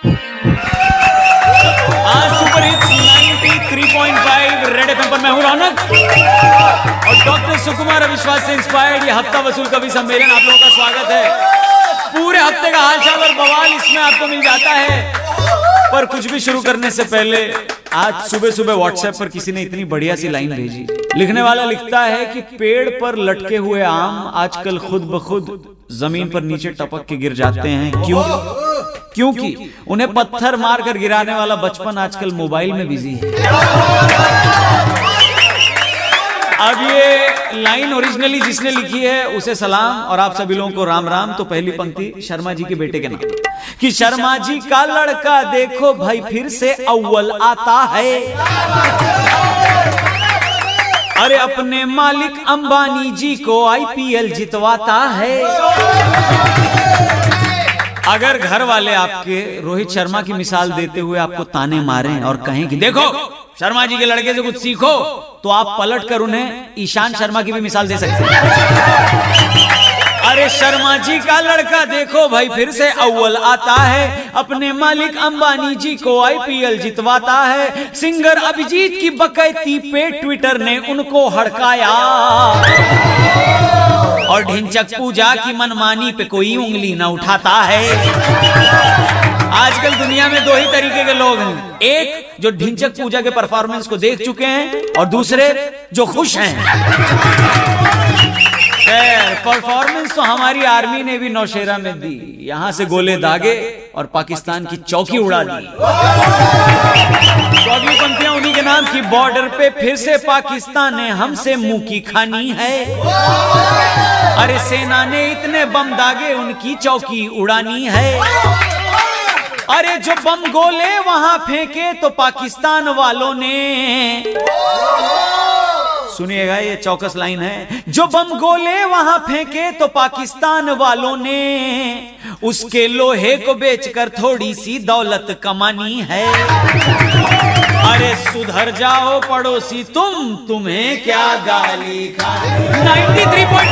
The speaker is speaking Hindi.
आज सुपर हिट्स 93.5 रेड एफएम पर मैं रौनक। और डॉक्टर सुकुमार अविश्वास से इंस्पायर्ड ये हफ़्ता वसूल कवि सम्मेलन आप लोगों का स्वागत है। पूरे हफ़्ते का हालचाल और बवाल इसमें आपको मिल जाता है। पर कुछ भी शुरू करने से पहले आज सुबह सुबह व्हाट्सएप पर किसी ने इतनी बढ़िया सी लाइन भेजी। लिखने वाला लिखता है कि पेड़ पर लटके हुए आम आजकल खुद ब खुद ज़मीन पर नीचे टपक के गिर जाते हैं। क्यों? क्योंकि उन्हें पत्थर मारकर गिराने वाला बचपन आजकल मोबाइल में बिज़ी है। अब ये लाइन ओरिजिनली जिसने लिखी है उसे सलाम। और आप सभी लोगों को राम राम। तो पहली पंक्ति शर्मा जी के बेटे के नाम। कि शर्मा जी का लड़का देखो भाई फिर से अव्वल आता है। अरे अपने मालिक अंबानी जी को आईपीएल जितवाता है। अगर घर वाले आपके रोहित शर्मा की मिसाल देते हुए आपको ताने मारें और कहें कि देखो, शर्मा जी के लड़के से कुछ सीखो तो आप पलट कर उन्हें ईशान शर्मा की भी मिसाल दे सकते हैं। अरे शर्मा जी का लड़का देखो भाई, फिर से अव्वल आता है। अपने मालिक अंबानी जी को आईपीएल जितवाता है। सिंगर अभिजीत की बकैती पे ट्विटर ने उनको हड़काया। ढिंचक पूजा की मनमानी पे कोई उंगली न उठाता है। आजकल दुनिया में दो ही तरीके के लोग हैं। एक, जो ढिंचक पूजा के परफॉर्मेंस को देख चुके हैं, और दूसरे, जो खुश हैं। परफॉर्मेंस तो हमारी आर्मी ने भी नौशेरा में दी। यहाँ से गोले दागे और पाकिस्तान की चौकी उड़ा दी। नाम की बॉर्डर पे फिर से पाकिस्तान ने हमसे मुँह की खानी है। अरे सेना ने इतने बम दागे, उनकी चौकी उड़ानी है। अरे जो बम गोले वहाँ फेंके तो पाकिस्तान वालों ने। सुनिएगा, ये चौकस लाइन है। जो बम गोले वहाँ फेंके तो पाकिस्तान वालों ने। उसके लोहे को बेचकर थोड़ी सी दौलत कमानी है। अरे सुधर जाओ पड़ोसी तुम तुम्हें क्या गाली खा 93.5 बजा